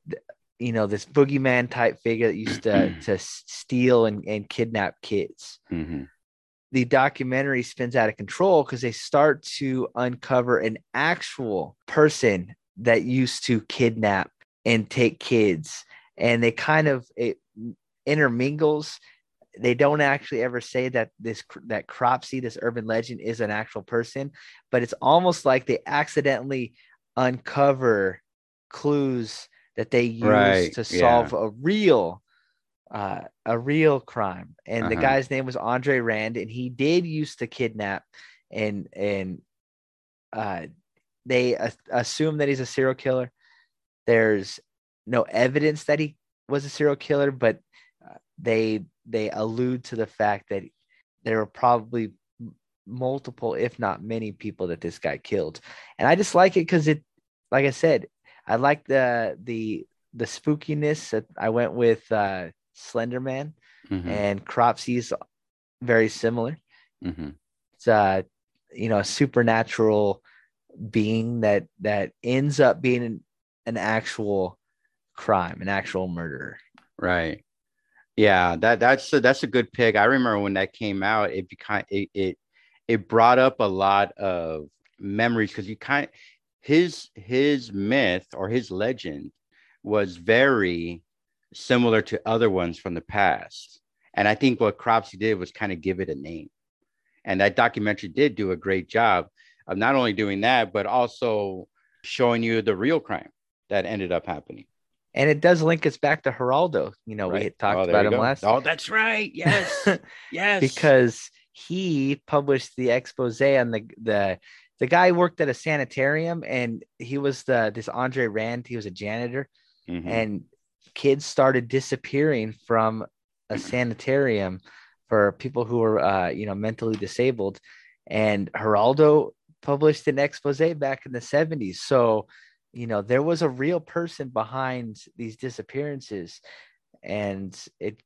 you know, this boogeyman type figure that used to, to steal and, and kidnap kids. hmm The documentary spins out of control because they start to uncover an actual person that used to kidnap and take kids. And they kind of, it intermingles they don't actually ever say that this that Cropsey, this urban legend, is an actual person, but it's almost like they accidentally uncover clues that they use Right, to yeah. solve a real uh, a real crime. And the Uh-huh. guy's name was Andre Rand, and he did used to kidnap and and uh, they a- assume that he's a serial killer. There's no evidence that he was a serial killer, but uh, they they allude to the fact that there were probably multiple, if not many, people that this guy killed. And I just like it because it, like I said, I like the the the spookiness. That I went with uh, Slender Man hmm and Cropsey's very similar. hmm It's uh, you know, a supernatural being that that ends up being an, an actual crime, an actual murderer. Right. Yeah, that that's a, that's a good pick. I remember when that came out, it became it it, it brought up a lot of memories because you kind his his myth or his legend was very similar to other ones from the past. And I think what Cropsey did was kind of give it a name. And that documentary did do a great job of not only doing that, but also showing you the real crime that ended up happening. And it does link us back to Geraldo. You know, we had talked Oh, about him go. last Oh, that's right. Yes. yes. because he published the expose on the the the guy worked at a sanitarium and he was the this Andre Rand, he was a janitor, Mhm. and kids started disappearing from a sanitarium for people who were uh, you know mentally disabled. And Geraldo published an expose back in the 70s. So, you know, there was a real person behind these disappearances. And it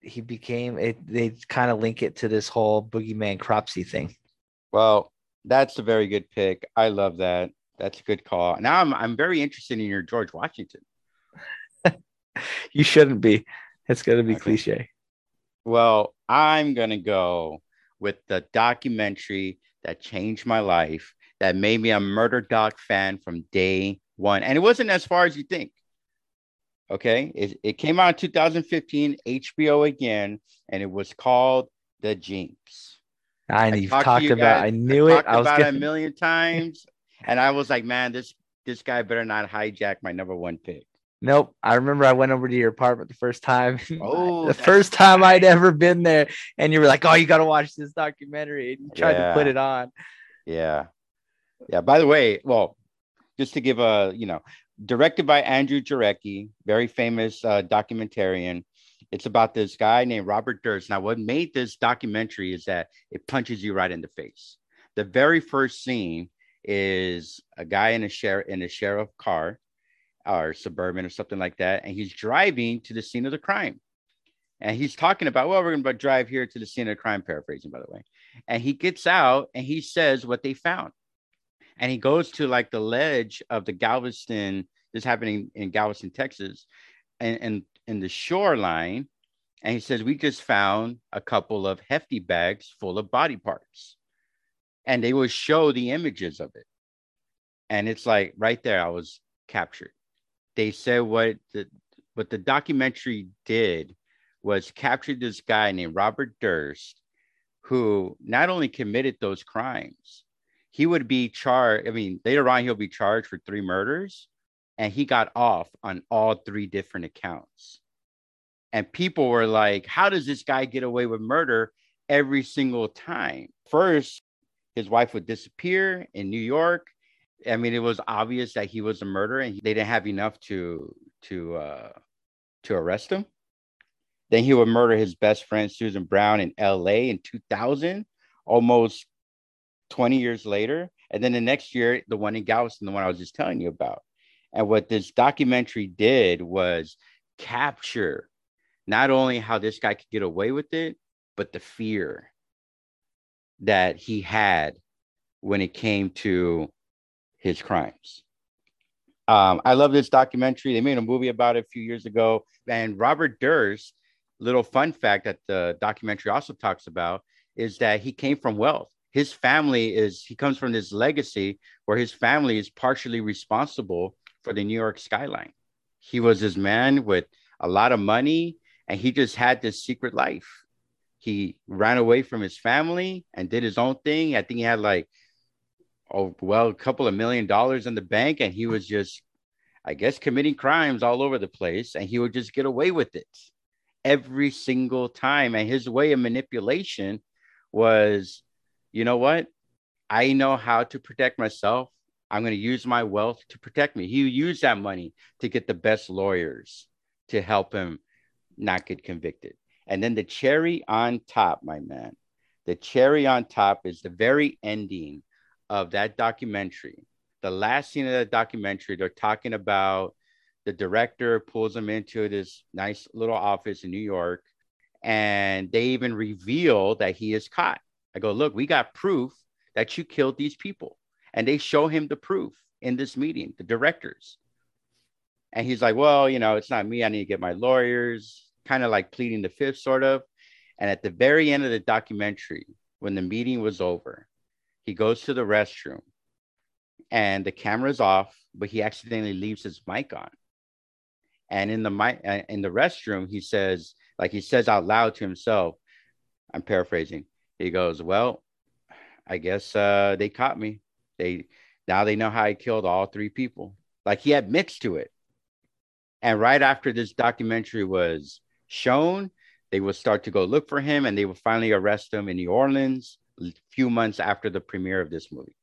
he became it they kind of link it to this whole boogeyman Cropsey thing. well, that's a very good pick. I love that. That's a good call. Now I'm I'm very interested in your George Washington. You shouldn't be. It's gonna be Okay. cliche. Well, I'm gonna go with the documentary that changed my life, that made me a murder doc fan from day one. And it wasn't as far as you think. Okay. It, it came out in 2015, HBO again, and it was called The Jinx. I I you've talked talked about guys- I knew it. I was about it a million times. and I was like, man, this this guy better not hijack my number one pick. Nope. I remember I went over to your apartment the first time. Oh, the first time. I'd ever been there, and you were like, "Oh, you got to watch this documentary." And you tried to put it on. Yeah. Yeah. By the way, well, just to give a, you know, directed by Andrew Jarecki, very famous uh, documentarian. It's about this guy named Robert Durst. Now, what made this documentary is that it punches you right in the face. The very first scene is a guy in a sheriff in a sheriff car or suburban or something like that, and he's driving to the scene of the crime. And he's talking about, well, we're going to drive here to the scene of the crime, paraphrasing, by the way. And he gets out and he says what they found. And he goes to like the ledge of the galveston this is happening in galveston texas and, and in the shoreline. And he says we just found a couple of hefty bags full of body parts. And they will show the images of it. And it's like right there i was captured they said what the what the documentary did was capture this guy named robert durst who not only committed those crimes, he would be charged. I mean, later on, he'll be charged for three murders, and he got off on all three different accounts. And people were like, How does this guy get away with murder every single time? First, his wife would disappear in New York. I mean, it was obvious that he was a murderer, and they didn't have enough to to uh, to arrest him. Then he would murder his best friend Susan Berman in LA in 2000, almost 20 years later. And then the next year, the one in Galveston, the one I was just telling you about. And what this documentary did was capture not only how this guy could get away with it, but the fear that he had when it came to his crimes. Um, I love this documentary. They made a movie about it a few years ago. And Robert Durst, little fun fact that the documentary also talks about is that he came from wealth. His family is, he comes from this legacy where his family is partially responsible for the New York skyline. He was this man with a lot of money and he just had this secret life. He ran away from his family and did his own thing. I think he had like, oh, well, a couple of million dollars in the bank and he was just, I guess, committing crimes all over the place and he would just get away with it every single time. And his way of manipulation was, you know what? I know how to protect myself. I'm going to use my wealth to protect me. He used that money to get the best lawyers to help him not get convicted. And then the cherry on top, my man, the cherry on top is the very ending of that documentary. The last scene of that documentary, they're talking about the director pulls him into this nice little office in New York, and they even reveal that he is caught. I go, look, we got proof that you killed these people. And they show him the proof in this meeting, the directors. And he's like, well, you know, it's not me. I need to get my lawyers, kind of like pleading the fifth, sort of. And at the very end of the documentary, when the meeting was over, he goes to the restroom and the camera's off, but he accidentally leaves his mic on. And in the mic, uh, in the restroom, he says, like he says out loud to himself, I'm paraphrasing. He goes, "Well, I guess uh, they caught me. They now they know how I killed all three people. Like he admits to it. And right after this documentary was shown, they would start to go look for him, and they would finally arrest him in New Orleans few months after the premiere of this movie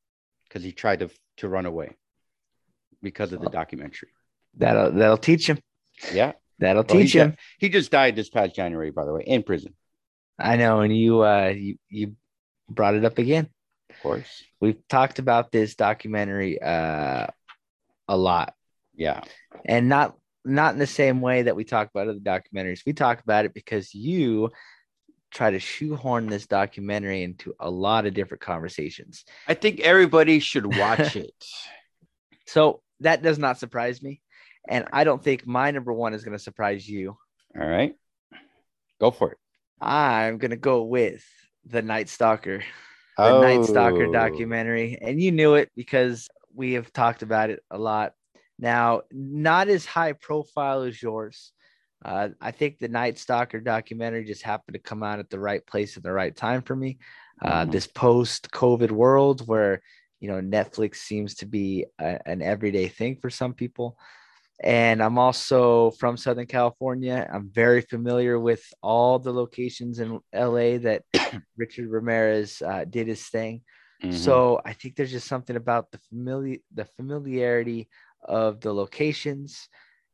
because he tried to to run away because of the documentary. That'll that'll teach him. Yeah, That'll Well, he teach him. he just died this past January, by the way, in prison. I know, and you uh you you brought it up again. Of course. We've talked about this documentary uh a lot. Yeah. and not not in the same way that we talk about other documentaries. We talk about it because you try to shoehorn this documentary into a lot of different conversations. I think everybody should watch it. So that does not surprise me. And I don't think my number one is going to surprise you. All right. Go for it. I'm going to go with The Night Stalker, the Night Stalker Oh. documentary. And you knew it because we have talked about it a lot. Now, not as high profile as yours. Uh, I think the Night Stalker documentary just happened to come out at the right place at the right time for me. Uh, Mhm. This post COVID world where you know Netflix seems to be a, an everyday thing for some people. And I'm also from Southern California. I'm very familiar with all the locations in LA that Richard Ramirez uh, did his thing. Mhm. So I think there's just something about the familiar the familiarity of the locations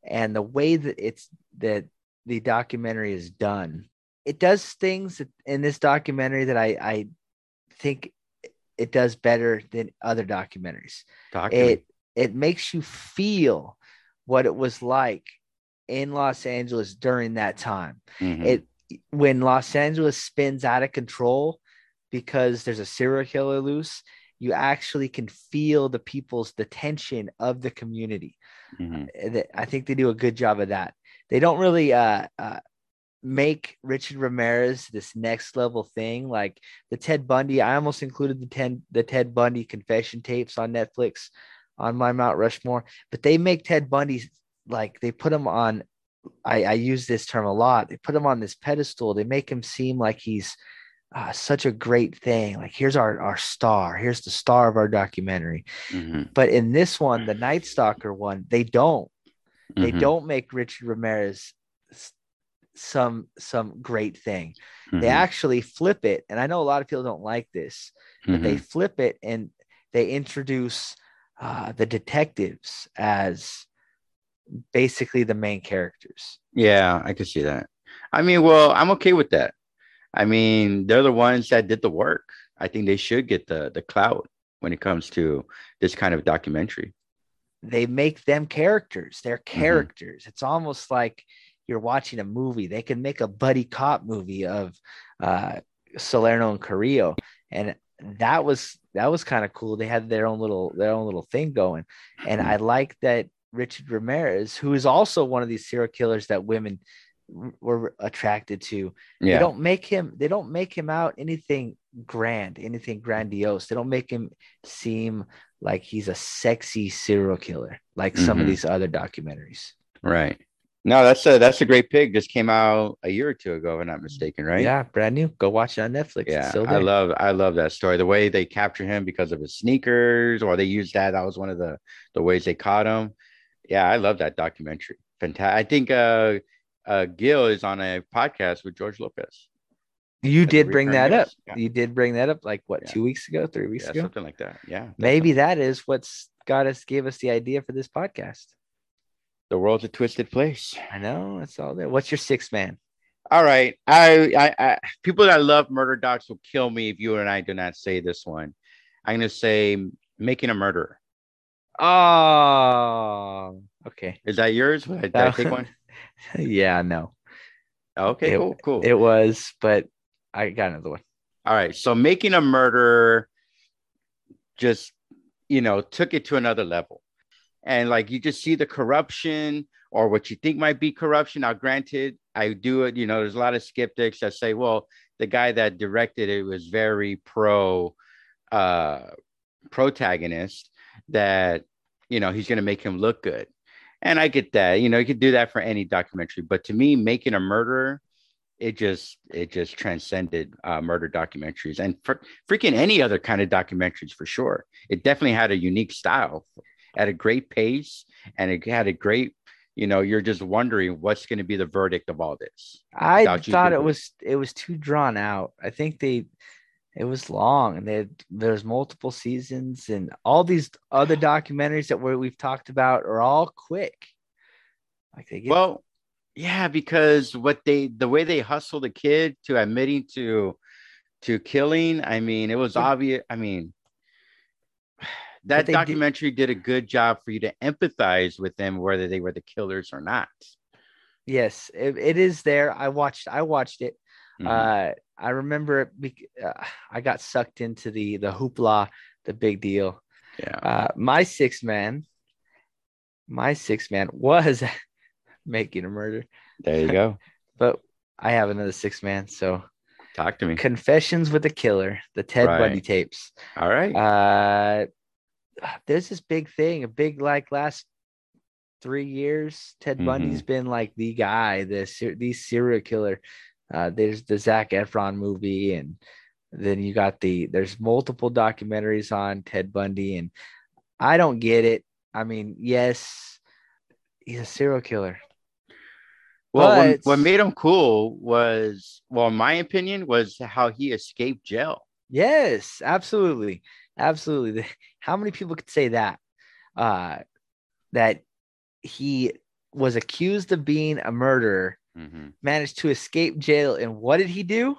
and the way that it's that the documentary is done. It does things in this documentary that I I think it does better than other documentaries. Me. It it makes you feel what it was like in Los Angeles during that time Mhm. it when Los Angeles spins out of control because there's a serial killer loose, you actually can feel the people's the tension of the community. Mhm. Uh, I think they do a good job of that. They don't really uh, uh, make Richard Ramirez this next level thing like the Ted Bundy. I almost included the ten the Ted Bundy confession tapes on Netflix on my Mount Rushmore, but they make Ted Bundy like they put him on. I, I use this term a lot. They put him on this pedestal. They make him seem like he's uh, such a great thing. Like here's our our star. Here's the star of our documentary. Mhm. But in this one, the Night Stalker one, they don't. They Mhm. don't make Richard Ramirez some some great thing. They Mhm. actually flip it, and I know a lot of people don't like this, but they Mhm. flip it and they introduce uh, the detectives as basically the main characters. Yeah, I could see that. I mean, well, I'm okay with that. I mean, they're the ones that did the work. I think they should get the the clout when it comes to this kind of documentary. They make them characters. They're Mm-hmm. characters. It's almost like you're watching a movie. They can make a buddy cop movie of uh, Salerno and Carrillo, and that was that was kind of cool. They had their own little their own little thing going, and I like that Richard Ramirez, who is also one of these serial killers that women were attracted to. They don't make him. They don't make him out anything grand, anything grandiose. They don't make him seem like he's a sexy serial killer like some of Mhm. these other documentaries. Right. No, that's a that's a great pick. Just came out a year or two ago, if I'm not mistaken, right? Yeah, brand new. Go watch it on Netflix. It's Yeah, I love I love that story. The way they capture him because of his sneakers, or they used that. That was one of the the ways they caught him. Yeah, I love that documentary. Fantastic. I think uh, uh, Gil is on a podcast with George Lopez. you a did bring that up. Yeah. You did bring that up like what Yeah. two weeks ago, three weeks Yeah, ago. something like that. Yeah, Maybe definitely. that is what's got us gave us the idea for this podcast. the world's a twisted place. I know it's all there. What's your sixth man? All right, I, I, I people that love murder docs will kill me if you and I do not say this one. I'm gonna say making a murderer. Oh, okay. Is that yours? Did did I take one? yeah, no, Okay, It- cool, cool. it was, but I got another one. All right. So making a murder just, you know, took it to another level. And like you just see the corruption or what you think might be corruption. Now, granted, I do it, you know, there's a lot of skeptics that say, well, the guy that directed it was very pro uh protagonist that, you know, he's gonna make him look good. And I get that, you know, you could do that for any documentary, but to me, making a murderer it just it just transcended uh, murder documentaries and for freaking any other kind of documentaries for sure. It definitely had a unique style, at a great pace, and it had a great. You know, you're just wondering what's going to be the verdict of all this. I thought it was it was too drawn out. I think they it was long and they had, there's multiple seasons and all these other documentaries that we we've talked about are all quick. Like they get Well, yeah, because what they the way they hustled the kid to admitting to to killing, I mean, it was obvious. I mean, that they did- documentary did a good job for you to empathize with them, whether they were the killers or not. yes, it, it is there. I watched I watched it. Mhm. Uh I remember it bec- uh, I got sucked into the the hoopla, the big deal. yeah. Uh my six man my six man was making a murder, There you go. but I have another six man. So Talk to me. Confessions with a Killer, the Ted Right. Bundy tapes. All right. Uh, there's this big thing, a big like last three years. Ted Mhm. Bundy's been like the guy, this the serial killer. Uh, there's the Zac Efron movie, and Then you got the there's multiple documentaries on Ted Bundy, and I don't get it. I mean, yes, he's a serial killer. Well, what, But- what made him cool was, well, in my opinion, was how he escaped jail. Yes, absolutely. Absolutely. How many people could say that? Uh that he was accused of being a murderer, Mhm. managed to escape jail, and what did he do?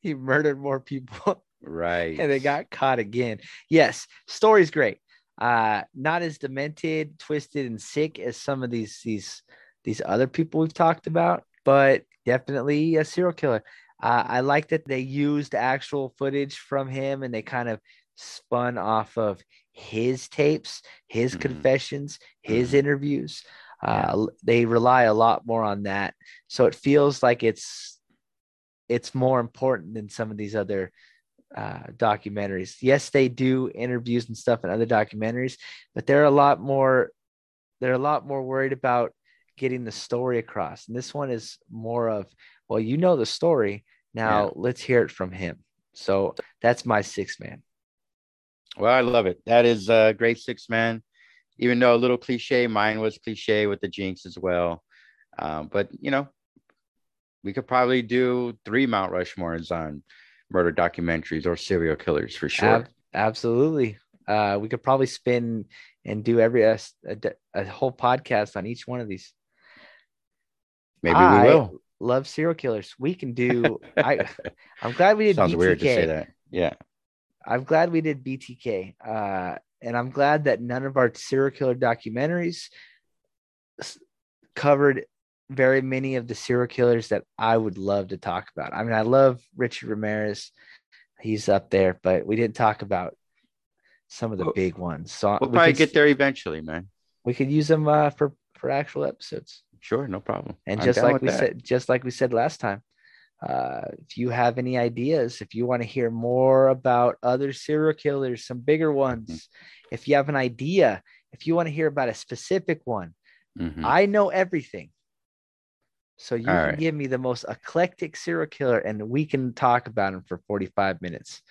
He murdered more people Right. and they got caught again. Yes, story's great. Uh not as demented, twisted, and sick as some of these these these other people we've talked about, but definitely a serial killer. Uh, I like that they used actual footage from him and they kind of spun off of his tapes, his Mhm. confessions, his Mhm. interviews. Uh, l- They rely a lot more on that, so it feels like it's it's more important than some of these other uh, documentaries. Yes, they do interviews and stuff in other documentaries, but they're a lot more they're a lot more worried about getting the story across. And this one is more of, well, you know the story. Now Yeah. let's hear it from him. So that's my six man. Well, I love it. That is a great six man. Even though a little cliche, mine was cliche with the jinx as well. Um, but you know, we could probably do three Mount Rushmores on murder documentaries or serial killers for sure. Ab- absolutely. Uh, we could probably spin and do every a, a, a whole podcast on each one of these. Maybe I we will. Love serial killers. We can do. I. I'm glad we did. Sounds BTK. weird to say that. Yeah. I'm glad we did BTK. Uh, and I'm glad that none of our serial killer documentaries covered very many of the serial killers that I would love to talk about. I mean, I love Richard Ramirez. He's up there, but we didn't talk about some of the big ones. So We'll we probably could, get there eventually, man. We could use them uh, for for actual episodes. Sure, no problem. And I'm just like we that. said, just like we said last time, uh, if you have any ideas, if you want to hear more about other serial killers, some bigger Mm-hmm. ones, if you have an idea, if you want to hear about a specific one, Mhm. I know everything. So you All can right. give me the most eclectic serial killer, and we can talk about him for forty-five minutes.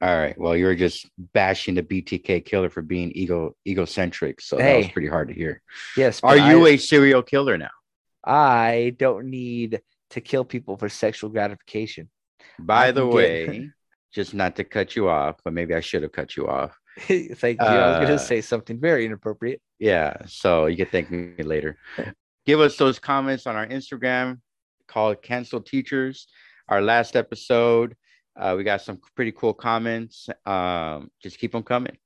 All right. Well, you're just bashing the BTK killer for being ego egocentric, so that was pretty hard to hear. Yes. Are you I, a serial killer now? I don't need to kill people for sexual gratification. By the get- way, just not to cut you off, but maybe I should have cut you off. Thank you. I was going Uh, to say something very inappropriate. Yeah, so you can thank me later. Give us those comments on our Instagram called Cancel Teachers. Our last episode, uh, we got some pretty cool comments. Um, just keep them coming.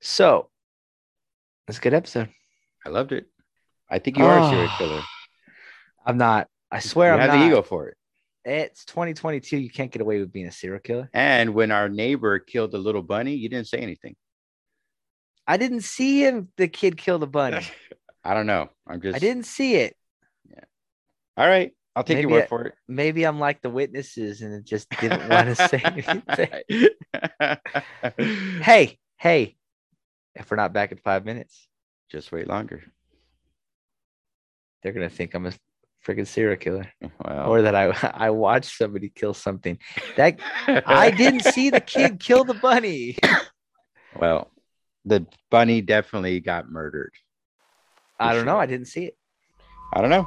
So, it's a good episode. I loved it. I think you are a serial killer. I'm not. I swear You I'm have not. the ego for it. It's 2022. You can't get away with being a serial killer. And when our neighbor killed the little bunny, you didn't say anything. I didn't see him. The kid kill the bunny. I don't know. I'm just. I didn't see it. Yeah. All right, I'll take your Maybe word I- for it. Maybe I'm like the witnesses and it just didn't want to say anything. Hey, hey. If we're not back in five minutes, Just wait longer. they're gonna think I'm a freaking serial killer, Well, or that I I watched somebody kill something. That I didn't see the kid kill the bunny. Well, the bunny definitely got murdered. I don't know. I didn't see it. I don't know.